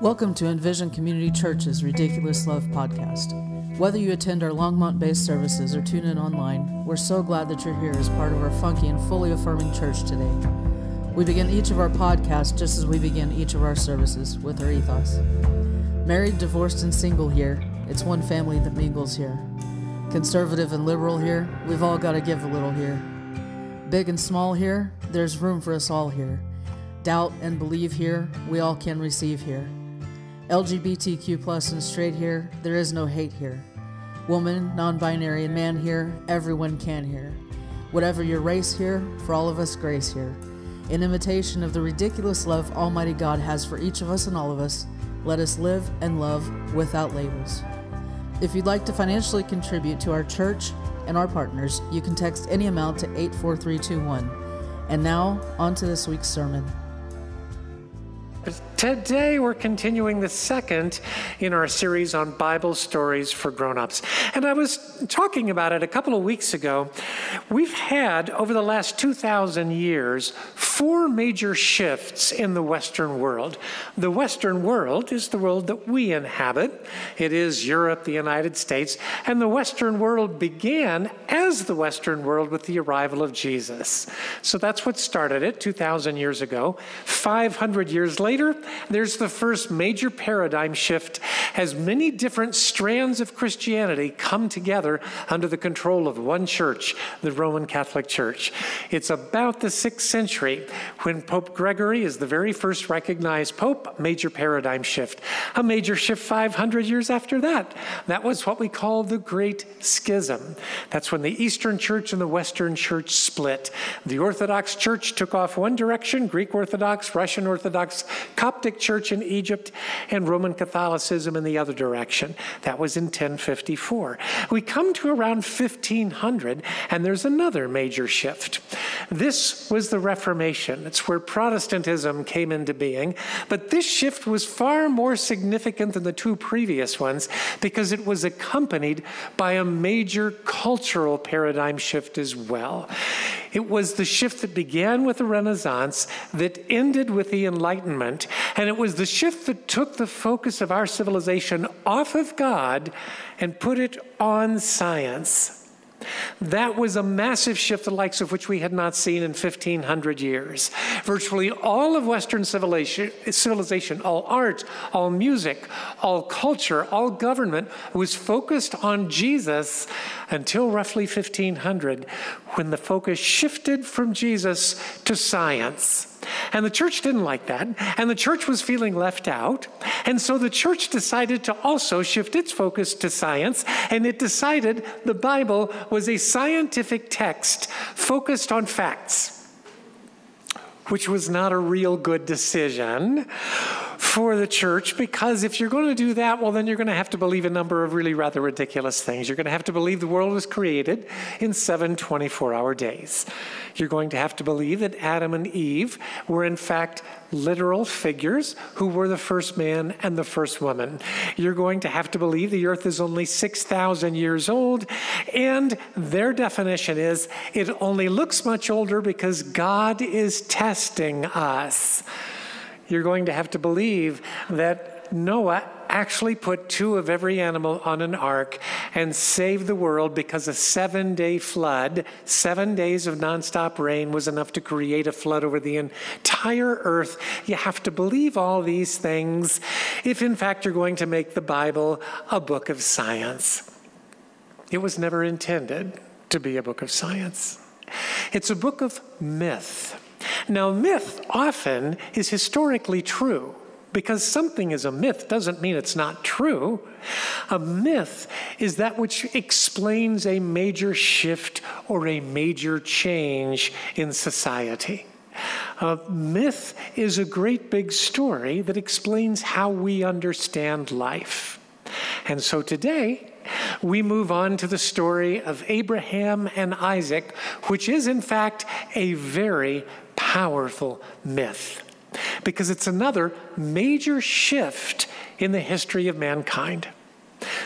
Welcome to Envision Community Church's Ridiculous Love podcast. Whether you attend our Longmont based services or tune in online, we're so glad that you're here as part of our funky and fully affirming church today. We begin each of our podcasts just as we begin each of our services with our ethos. Married, divorced, and single here, it's one family that mingles here. Conservative and liberal here, we've all got to give a little here. Big and small here, there's room for us all here. Doubt and believe here, we all can receive here. LGBTQ plus and straight here, there is no hate here. Woman, non binary, and man here, everyone can here. Whatever your race here, for all of us, grace here. In imitation of the ridiculous love Almighty God has for each of us and all of us, let us live and love without labels. If you'd like to financially contribute to our church and our partners, you can text any amount to 84321. And now, on to this week's sermon. Pers- Today, we're continuing the second in our series on Bible stories for grown-ups. And I was talking about it a couple of weeks ago. We've had, over the last 2,000 years, four major shifts in the Western world. The Western world is the world that we inhabit. It is Europe, the United States, and the Western world began as the Western world with the arrival of Jesus. So that's what started it 2,000 years ago. 500 years later, there's the first major paradigm shift as many different strands of Christianity come together under the control of one church, the Roman Catholic Church. It's about the sixth century when Pope Gregory is the very first recognized pope, major paradigm shift. A major shift 500 years after that. That was what we call the Great Schism. That's when the Eastern Church and the Western Church split. The Orthodox Church took off one direction, Greek Orthodox, Russian Orthodox, Coptic Coptic Church in Egypt and Roman Catholicism in the other direction. That was in 1054. We come to around 1500, and there's another major shift. This was the Reformation. It's where Protestantism came into being. But this shift was far more significant than the two previous ones because it was accompanied by a major cultural paradigm shift as well. It was the shift that began with the Renaissance, that ended with the Enlightenment, and it was the shift that took the focus of our civilization off of God and put it on science. That was a massive shift, the likes of which we had not seen in 1500 years. Virtually all of Western civilization, all art, all music, all culture, all government was focused on Jesus until roughly 1500, when the focus shifted from Jesus to science. And the church didn't like that, and the church was feeling left out. And so the church decided to also shift its focus to science, and it decided the Bible was a scientific text focused on facts which was not a real good decision for the church because if you're going to do that, well, then you're going to have to believe a number of really rather ridiculous things. You're going to have to believe the world was created in seven 24 hour days. You're going to have to believe that Adam and Eve were, in fact, literal figures who were the first man and the first woman. You're going to have to believe the earth is only 6,000 years old, and their definition is it only looks much older because God is testing us. You're going to have to believe that Noah actually put two of every animal on an ark and saved the world because a seven day flood, seven days of nonstop rain, was enough to create a flood over the entire earth. You have to believe all these things if, in fact, you're going to make the Bible a book of science. It was never intended to be a book of science, it's a book of myth. Now, myth often is historically true. Because something is a myth doesn't mean it's not true. A myth is that which explains a major shift or a major change in society. A myth is a great big story that explains how we understand life. And so today, we move on to the story of Abraham and Isaac, which is in fact a very powerful myth because it's another major shift in the history of mankind.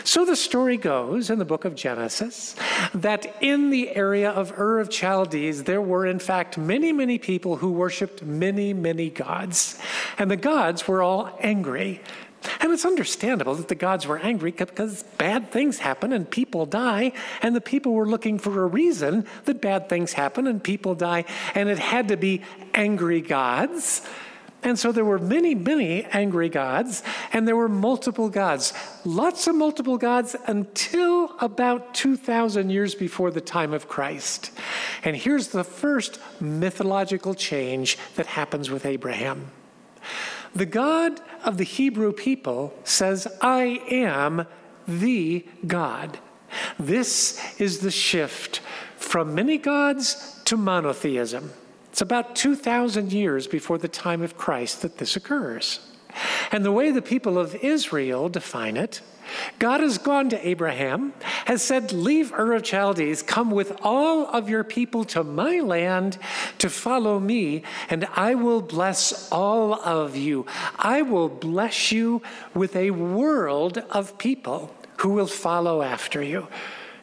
So the story goes in the book of Genesis that in the area of Ur of Chaldees, there were in fact many, many people who worshiped many, many gods. And the gods were all angry. And it's understandable that the gods were angry because bad things happen and people die, and the people were looking for a reason that bad things happen and people die, and it had to be angry gods. And so there were many, many angry gods, and there were multiple gods. Lots of multiple gods until about 2,000 years before the time of Christ. And here's the first mythological change that happens with Abraham. The God of the Hebrew people says, I am the God. This is the shift from many gods to monotheism. It's about 2,000 years before the time of Christ that this occurs. And the way the people of Israel define it, God has gone to Abraham, has said, Leave Ur of Chaldees, come with all of your people to my land to follow me, and I will bless all of you. I will bless you with a world of people who will follow after you.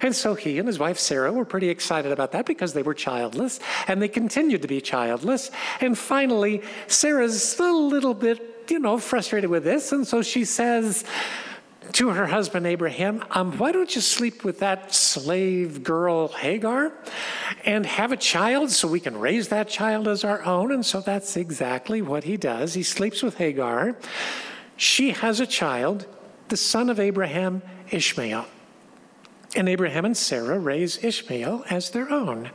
And so he and his wife Sarah were pretty excited about that because they were childless and they continued to be childless. And finally, Sarah's a little bit, you know, frustrated with this. And so she says, to her husband Abraham, um, why don't you sleep with that slave girl Hagar and have a child so we can raise that child as our own? And so that's exactly what he does. He sleeps with Hagar. She has a child, the son of Abraham, Ishmael. And Abraham and Sarah raise Ishmael as their own.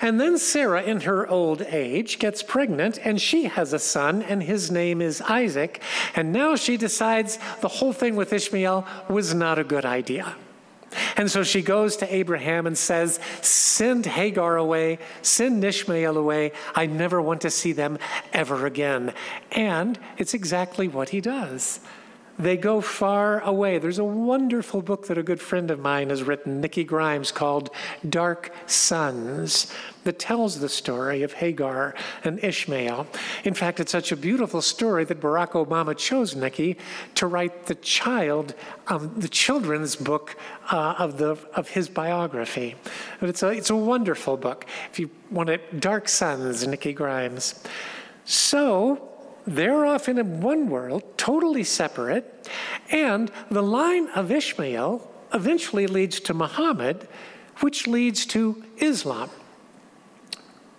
And then Sarah, in her old age, gets pregnant and she has a son, and his name is Isaac. And now she decides the whole thing with Ishmael was not a good idea. And so she goes to Abraham and says, Send Hagar away, send Ishmael away. I never want to see them ever again. And it's exactly what he does. They go far away. There's a wonderful book that a good friend of mine has written, Nikki Grimes, called Dark Sons, that tells the story of Hagar and Ishmael. In fact, it's such a beautiful story that Barack Obama chose Nikki to write the child, um, the children's book uh, of, the, of his biography. But it's a, it's a wonderful book. If you want it, Dark Sons, Nikki Grimes. So, they're off in one world, totally separate, and the line of Ishmael eventually leads to Muhammad, which leads to Islam,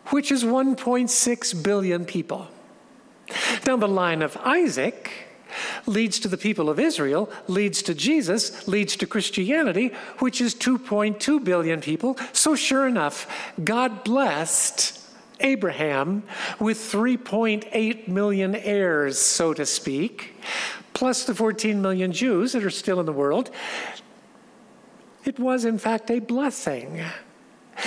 which is 1.6 billion people. Now, the line of Isaac leads to the people of Israel, leads to Jesus, leads to Christianity, which is 2.2 billion people. So, sure enough, God blessed Abraham with 3.8 million heirs, so to speak, plus the 14 million Jews that are still in the world. It was, in fact, a blessing.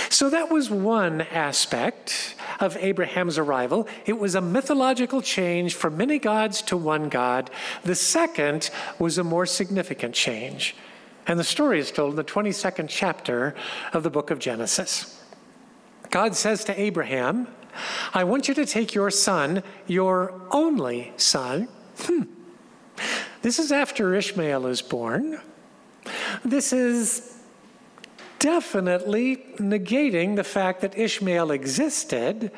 So that was one aspect of Abraham's arrival. It was a mythological change from many gods to one God. The second was a more significant change. And the story is told in the 22nd chapter of the book of Genesis. God says to Abraham, I want you to take your son, your only son. Hmm. This is after Ishmael is born. This is definitely negating the fact that Ishmael existed.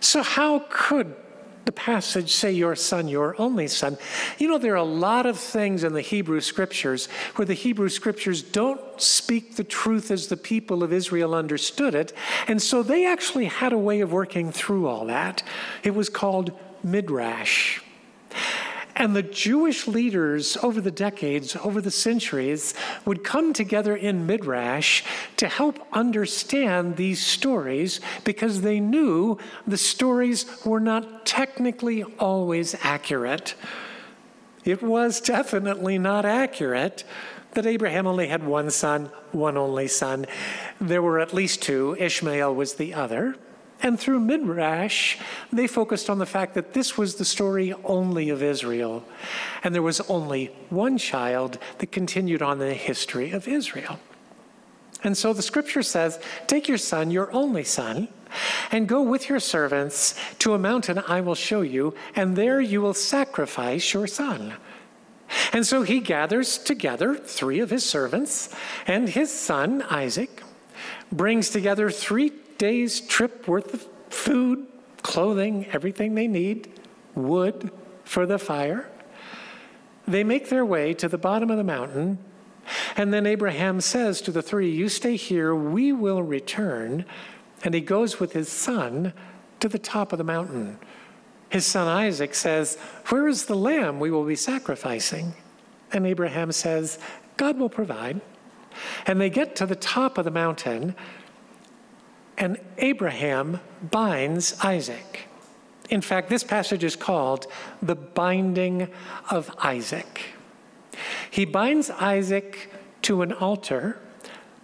So, how could the passage say your son, your only son. You know, there are a lot of things in the Hebrew scriptures where the Hebrew scriptures don't speak the truth as the people of Israel understood it. And so they actually had a way of working through all that. It was called midrash. And the Jewish leaders over the decades, over the centuries, would come together in Midrash to help understand these stories because they knew the stories were not technically always accurate. It was definitely not accurate that Abraham only had one son, one only son. There were at least two, Ishmael was the other. And through Midrash, they focused on the fact that this was the story only of Israel. And there was only one child that continued on the history of Israel. And so the scripture says Take your son, your only son, and go with your servants to a mountain I will show you, and there you will sacrifice your son. And so he gathers together three of his servants and his son, Isaac, brings together three days' trip worth of food, clothing, everything they need, wood for the fire. They make their way to the bottom of the mountain, and then Abraham says to the three, You stay here, we will return. And he goes with his son to the top of the mountain. His son Isaac says, Where is the lamb we will be sacrificing? And Abraham says, God will provide. And they get to the top of the mountain, and Abraham binds Isaac. In fact, this passage is called the binding of Isaac. He binds Isaac to an altar,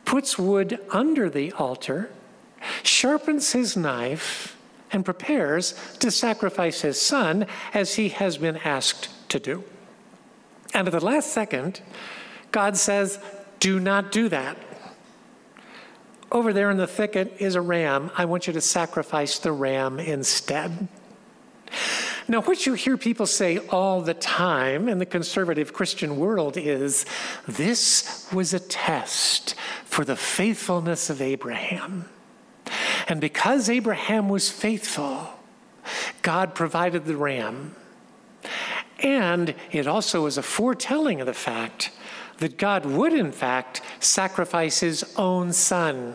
puts wood under the altar, sharpens his knife, and prepares to sacrifice his son as he has been asked to do. And at the last second, God says, Do not do that. Over there in the thicket is a ram. I want you to sacrifice the ram instead. Now, what you hear people say all the time in the conservative Christian world is this was a test for the faithfulness of Abraham. And because Abraham was faithful, God provided the ram. And it also is a foretelling of the fact that God would, in fact, sacrifice his own son,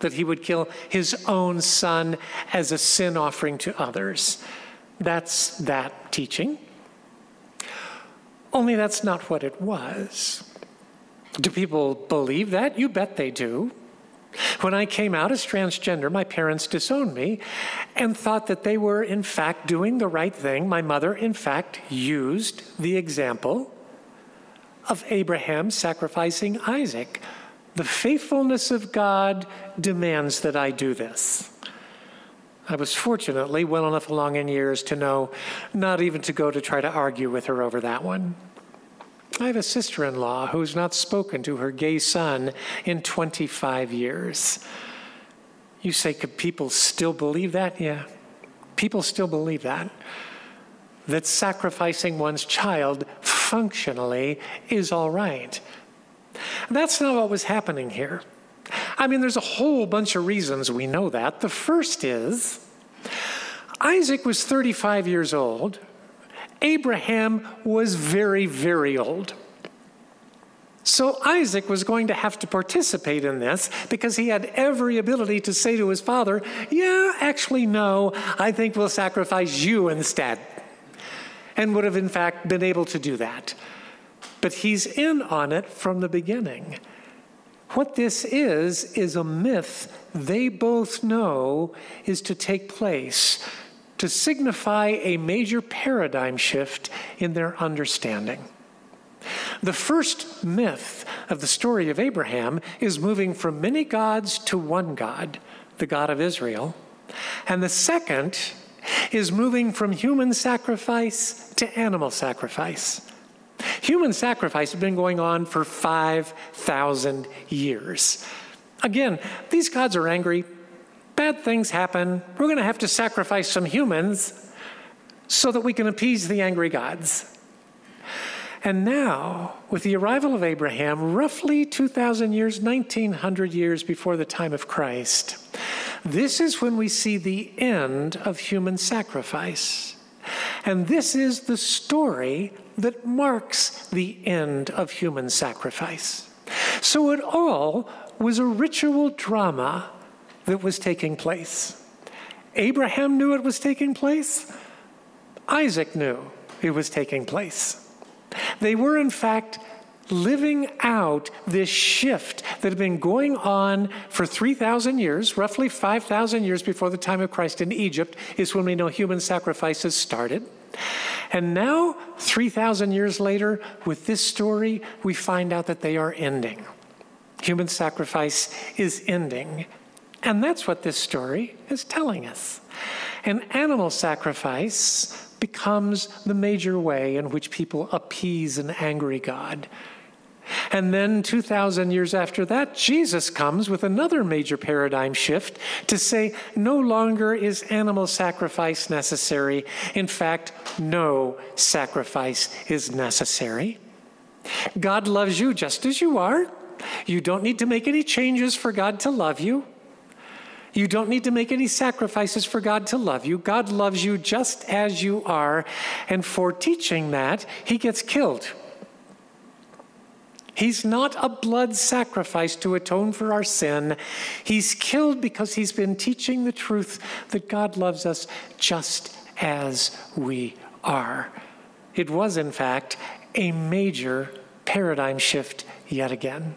that he would kill his own son as a sin offering to others. That's that teaching. Only that's not what it was. Do people believe that? You bet they do. When I came out as transgender, my parents disowned me and thought that they were, in fact, doing the right thing. My mother, in fact, used the example of Abraham sacrificing Isaac. The faithfulness of God demands that I do this. I was fortunately well enough along in years to know not even to go to try to argue with her over that one. I have a sister in law who's not spoken to her gay son in 25 years. You say, could people still believe that? Yeah, people still believe that. That sacrificing one's child functionally is all right. That's not what was happening here. I mean, there's a whole bunch of reasons we know that. The first is Isaac was 35 years old, Abraham was very, very old. So Isaac was going to have to participate in this because he had every ability to say to his father, Yeah, actually, no, I think we'll sacrifice you instead. And would have, in fact, been able to do that. But he's in on it from the beginning. What this is, is a myth they both know is to take place to signify a major paradigm shift in their understanding. The first myth of the story of Abraham is moving from many gods to one God, the God of Israel. And the second is moving from human sacrifice to animal sacrifice. Human sacrifice has been going on for 5,000 years. Again, these gods are angry. Bad things happen. We're going to have to sacrifice some humans so that we can appease the angry gods. And now, with the arrival of Abraham, roughly 2,000 years, 1,900 years before the time of Christ, this is when we see the end of human sacrifice. And this is the story that marks the end of human sacrifice. So it all was a ritual drama that was taking place. Abraham knew it was taking place. Isaac knew it was taking place. They were, in fact, living out this shift that had been going on for 3,000 years, roughly 5,000 years before the time of Christ in Egypt, is when we know human sacrifices started. And now, 3,000 years later, with this story, we find out that they are ending. Human sacrifice is ending. And that's what this story is telling us. An animal sacrifice becomes the major way in which people appease an angry God. And then 2,000 years after that, Jesus comes with another major paradigm shift to say no longer is animal sacrifice necessary. In fact, no sacrifice is necessary. God loves you just as you are. You don't need to make any changes for God to love you. You don't need to make any sacrifices for God to love you. God loves you just as you are. And for teaching that, he gets killed. He's not a blood sacrifice to atone for our sin. He's killed because he's been teaching the truth that God loves us just as we are. It was, in fact, a major paradigm shift yet again.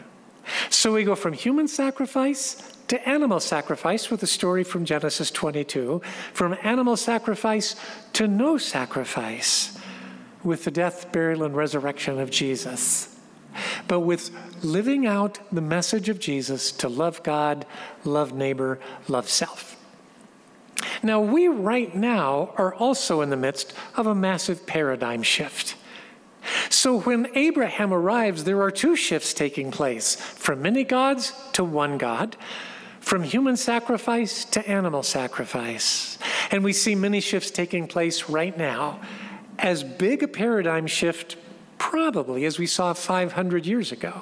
So we go from human sacrifice to animal sacrifice with the story from Genesis 22, from animal sacrifice to no sacrifice with the death, burial, and resurrection of Jesus. But with living out the message of Jesus to love God, love neighbor, love self. Now, we right now are also in the midst of a massive paradigm shift. So when Abraham arrives, there are two shifts taking place from many gods to one God, from human sacrifice to animal sacrifice. And we see many shifts taking place right now. As big a paradigm shift, probably, as we saw 500 years ago,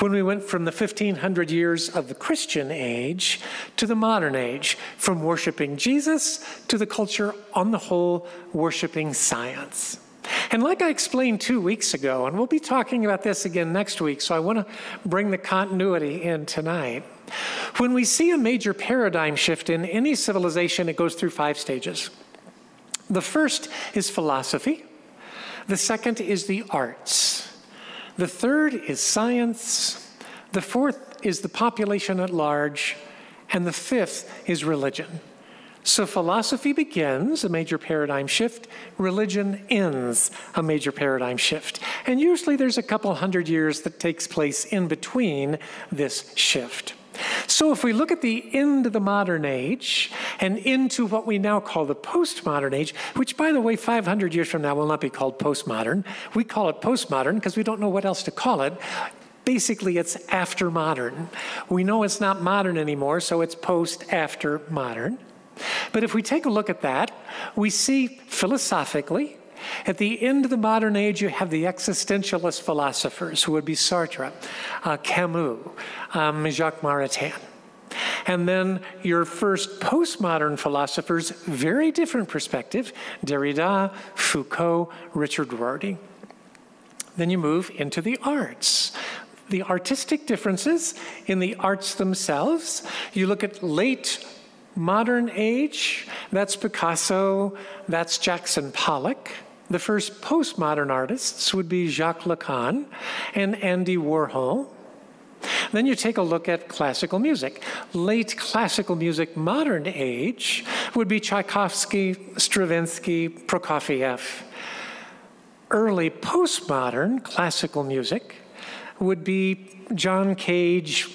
when we went from the 1500 years of the Christian age to the modern age, from worshiping Jesus to the culture on the whole worshiping science. And like I explained two weeks ago, and we'll be talking about this again next week, so I want to bring the continuity in tonight. When we see a major paradigm shift in any civilization, it goes through five stages. The first is philosophy, the second is the arts, the third is science, the fourth is the population at large, and the fifth is religion. So philosophy begins a major paradigm shift, religion ends a major paradigm shift. And usually there's a couple hundred years that takes place in between this shift. So, if we look at the end of the modern age and into what we now call the postmodern age, which, by the way, 500 years from now will not be called postmodern, we call it postmodern because we don't know what else to call it. Basically, it's after modern. We know it's not modern anymore, so it's post after modern. But if we take a look at that, we see philosophically, at the end of the modern age, you have the existentialist philosophers who would be Sartre, uh, Camus, um, Jacques Maritain. And then your first postmodern philosophers, very different perspective Derrida, Foucault, Richard Rorty. Then you move into the arts the artistic differences in the arts themselves. You look at late modern age, that's Picasso, that's Jackson Pollock. The first postmodern artists would be Jacques Lacan and Andy Warhol. Then you take a look at classical music. Late classical music, modern age, would be Tchaikovsky, Stravinsky, Prokofiev. Early postmodern classical music would be John Cage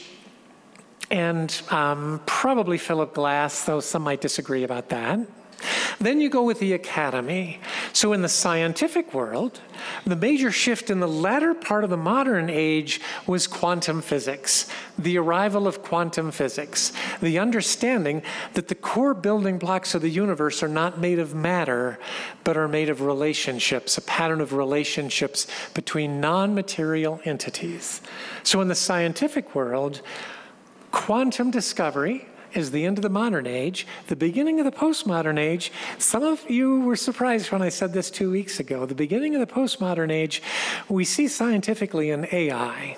and um, probably Philip Glass, though some might disagree about that. Then you go with the academy. So, in the scientific world, the major shift in the latter part of the modern age was quantum physics, the arrival of quantum physics, the understanding that the core building blocks of the universe are not made of matter, but are made of relationships, a pattern of relationships between non material entities. So, in the scientific world, quantum discovery is the end of the modern age, the beginning of the postmodern age. Some of you were surprised when I said this two weeks ago. The beginning of the postmodern age, we see scientifically in AI.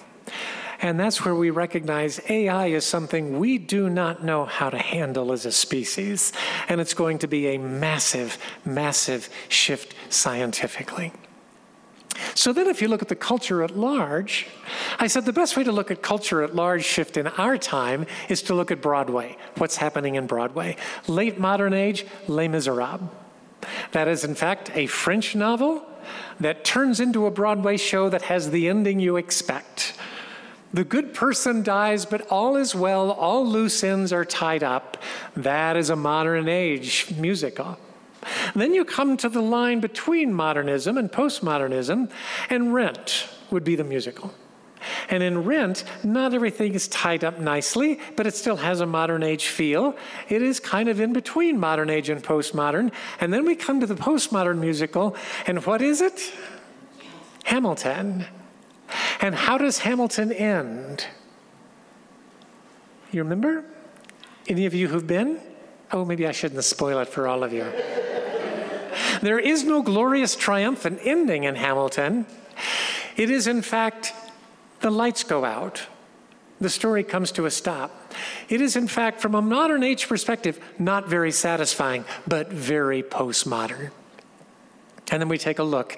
And that's where we recognize AI is something we do not know how to handle as a species. And it's going to be a massive, massive shift scientifically. So then, if you look at the culture at large, I said the best way to look at culture at large shift in our time is to look at Broadway. What's happening in Broadway? Late modern age, Les Miserables. That is, in fact, a French novel that turns into a Broadway show that has the ending you expect. The good person dies, but all is well, all loose ends are tied up. That is a modern age musical. Then you come to the line between modernism and postmodernism, and Rent would be the musical. And in Rent, not everything is tied up nicely, but it still has a modern age feel. It is kind of in between modern age and postmodern. And then we come to the postmodern musical, and what is it? Hamilton. And how does Hamilton end? You remember? Any of you who've been? Oh, maybe I shouldn't spoil it for all of you. There is no glorious, triumphant ending in Hamilton. It is, in fact, the lights go out. The story comes to a stop. It is, in fact, from a modern age perspective, not very satisfying, but very postmodern. And then we take a look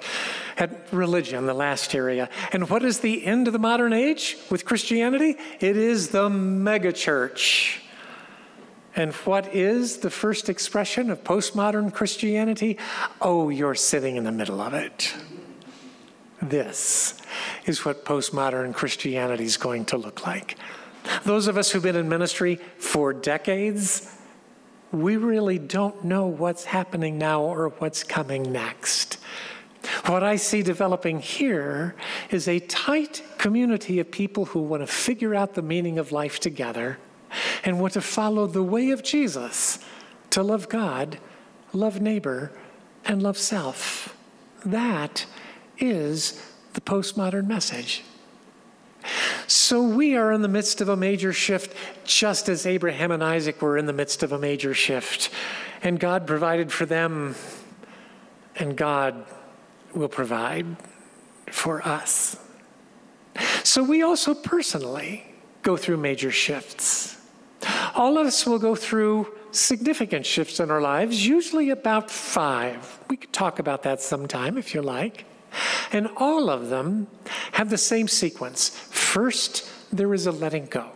at religion, the last area. And what is the end of the modern age with Christianity? It is the megachurch. And what is the first expression of postmodern Christianity? Oh, you're sitting in the middle of it. This is what postmodern Christianity is going to look like. Those of us who've been in ministry for decades, we really don't know what's happening now or what's coming next. What I see developing here is a tight community of people who want to figure out the meaning of life together and want to follow the way of Jesus to love God, love neighbor, and love self. That is the postmodern message. So we are in the midst of a major shift, just as Abraham and Isaac were in the midst of a major shift. And God provided for them, and God will provide for us. So we also personally go through major shifts. All of us will go through significant shifts in our lives, usually about five. We could talk about that sometime if you like. And all of them have the same sequence. First, there is a letting go.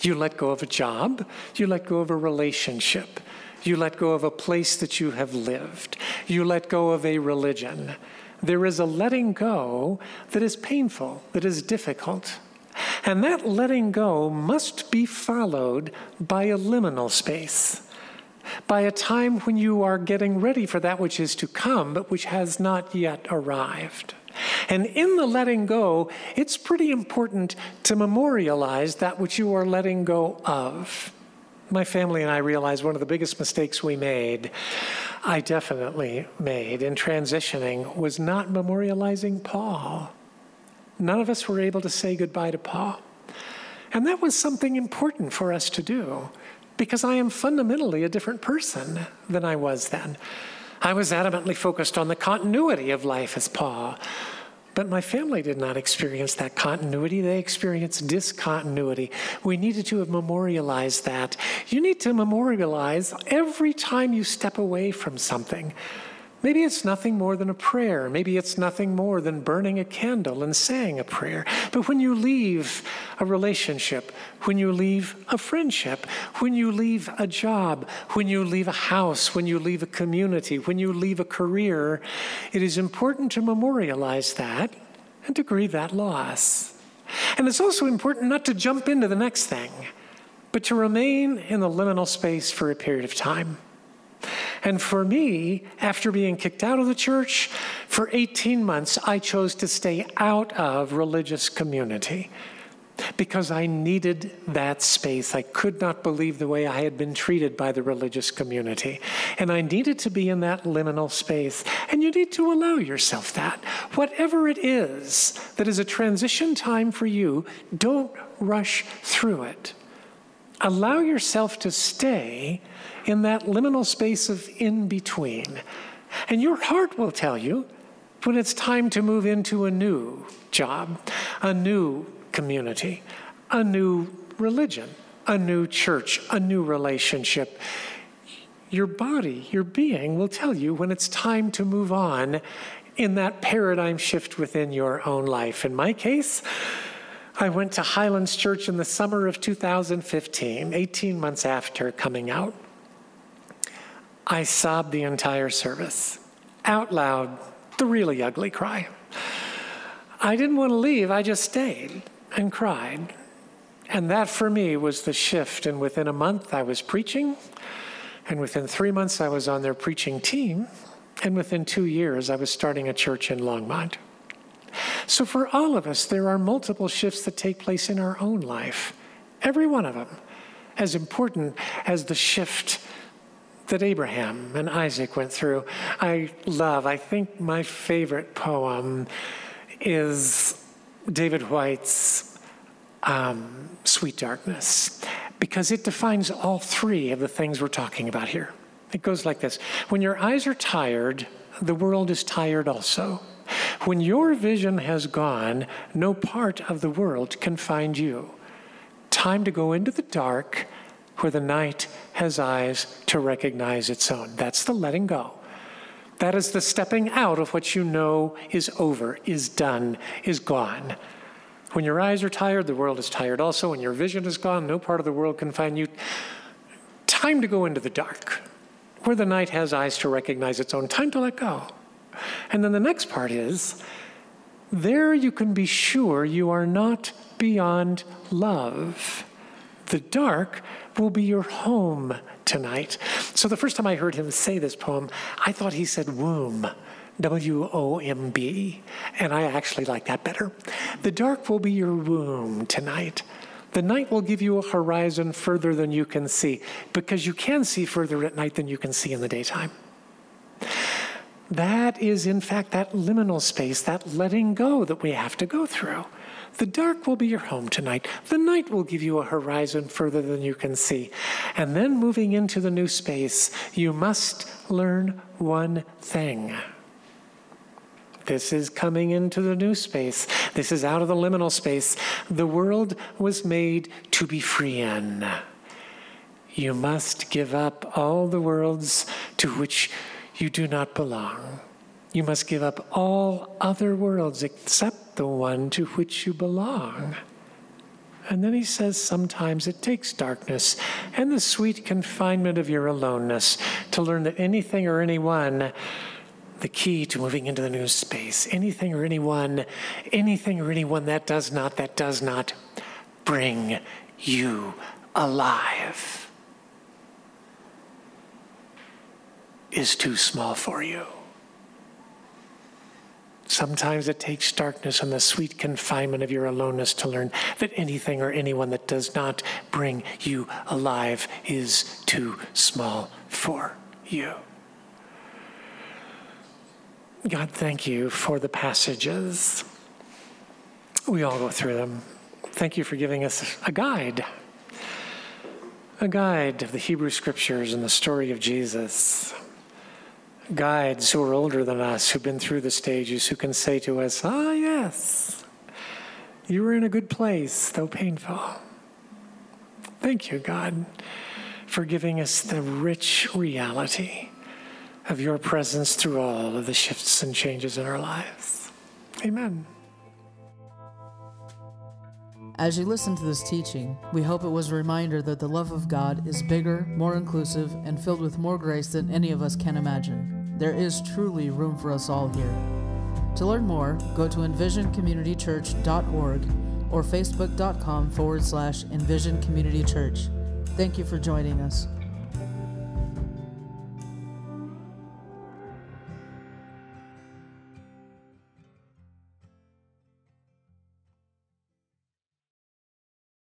You let go of a job, you let go of a relationship, you let go of a place that you have lived, you let go of a religion. There is a letting go that is painful, that is difficult. And that letting go must be followed by a liminal space by a time when you are getting ready for that which is to come, but which has not yet arrived. And in the letting go, it's pretty important to memorialize that which you are letting go of. My family and I realized one of the biggest mistakes we made, I definitely made in transitioning, was not memorializing Paul. None of us were able to say goodbye to Pa. And that was something important for us to do because I am fundamentally a different person than I was then. I was adamantly focused on the continuity of life as Pa. But my family did not experience that continuity. They experienced discontinuity. We needed to have memorialized that. You need to memorialize every time you step away from something. Maybe it's nothing more than a prayer. Maybe it's nothing more than burning a candle and saying a prayer. But when you leave a relationship, when you leave a friendship, when you leave a job, when you leave a house, when you leave a community, when you leave a career, it is important to memorialize that and to grieve that loss. And it's also important not to jump into the next thing, but to remain in the liminal space for a period of time. And for me, after being kicked out of the church, for 18 months, I chose to stay out of religious community because I needed that space. I could not believe the way I had been treated by the religious community. And I needed to be in that liminal space. And you need to allow yourself that. Whatever it is that is a transition time for you, don't rush through it. Allow yourself to stay in that liminal space of in between. And your heart will tell you when it's time to move into a new job, a new community, a new religion, a new church, a new relationship. Your body, your being will tell you when it's time to move on in that paradigm shift within your own life. In my case, I went to Highlands Church in the summer of 2015, 18 months after coming out. I sobbed the entire service, out loud, the really ugly cry. I didn't want to leave, I just stayed and cried. And that for me was the shift. And within a month, I was preaching. And within three months, I was on their preaching team. And within two years, I was starting a church in Longmont. So, for all of us, there are multiple shifts that take place in our own life, every one of them, as important as the shift that Abraham and Isaac went through. I love, I think my favorite poem is David Whyte's um, Sweet Darkness because it defines all three of the things we're talking about here. It goes like this When your eyes are tired, the world is tired also. When your vision has gone, no part of the world can find you. Time to go into the dark where the night has eyes to recognize its own. That's the letting go. That is the stepping out of what you know is over, is done, is gone. When your eyes are tired, the world is tired also. When your vision is gone, no part of the world can find you. Time to go into the dark, where the night has eyes to recognize its own. Time to let go. And then the next part is there you can be sure you are not beyond love. The dark will be your home tonight. So the first time I heard him say this poem, I thought he said womb. W O M B. And I actually like that better. The dark will be your womb tonight. The night will give you a horizon further than you can see, because you can see further at night than you can see in the daytime. That is, in fact, that liminal space, that letting go that we have to go through. The dark will be your home tonight. The night will give you a horizon further than you can see. And then moving into the new space, you must learn one thing. This is coming into the new space. This is out of the liminal space. The world was made to be free in. You must give up all the worlds to which you do not belong. You must give up all other worlds except the one to which you belong. And then he says sometimes it takes darkness and the sweet confinement of your aloneness to learn that anything or anyone, the key to moving into the new space, anything or anyone, anything or anyone that does not, that does not bring you alive is too small for you. Sometimes it takes darkness and the sweet confinement of your aloneness to learn that anything or anyone that does not bring you alive is too small for you. God, thank you for the passages. We all go through them. Thank you for giving us a guide, a guide of the Hebrew scriptures and the story of Jesus guides who are older than us, who've been through the stages, who can say to us, Ah, yes, you were in a good place, though painful. Thank you, God, for giving us the rich reality of your presence through all of the shifts and changes in our lives. Amen. As you listen to this teaching, we hope it was a reminder that the love of God is bigger, more inclusive, and filled with more grace than any of us can imagine. There is truly room for us all here. To learn more, go to envisioncommunitychurch.org or facebook.com forward slash envisioncommunitychurch. Thank you for joining us.